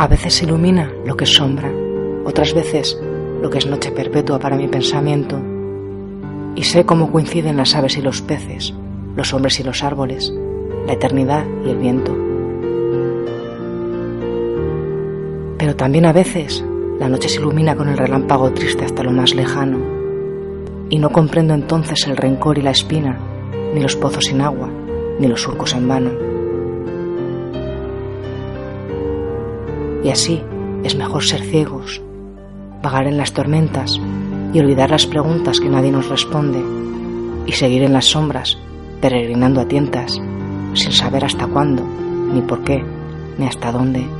A veces ilumina lo que es sombra, otras veces lo que es noche perpetua para mi pensamiento. Y sé cómo coinciden las aves y los peces, los hombres y los árboles, la eternidad y el viento. Pero también a veces la noche se ilumina con el relámpago triste hasta lo más lejano, y no comprendo entonces el rencor y la espina, ni los pozos sin agua, ni los surcos en vano. Y así es mejor ser ciegos, vagar en las tormentas y olvidar las preguntas que nadie nos responde, y seguir en las sombras, peregrinando a tientas, sin saber hasta cuándo, ni por qué, ni hasta dónde.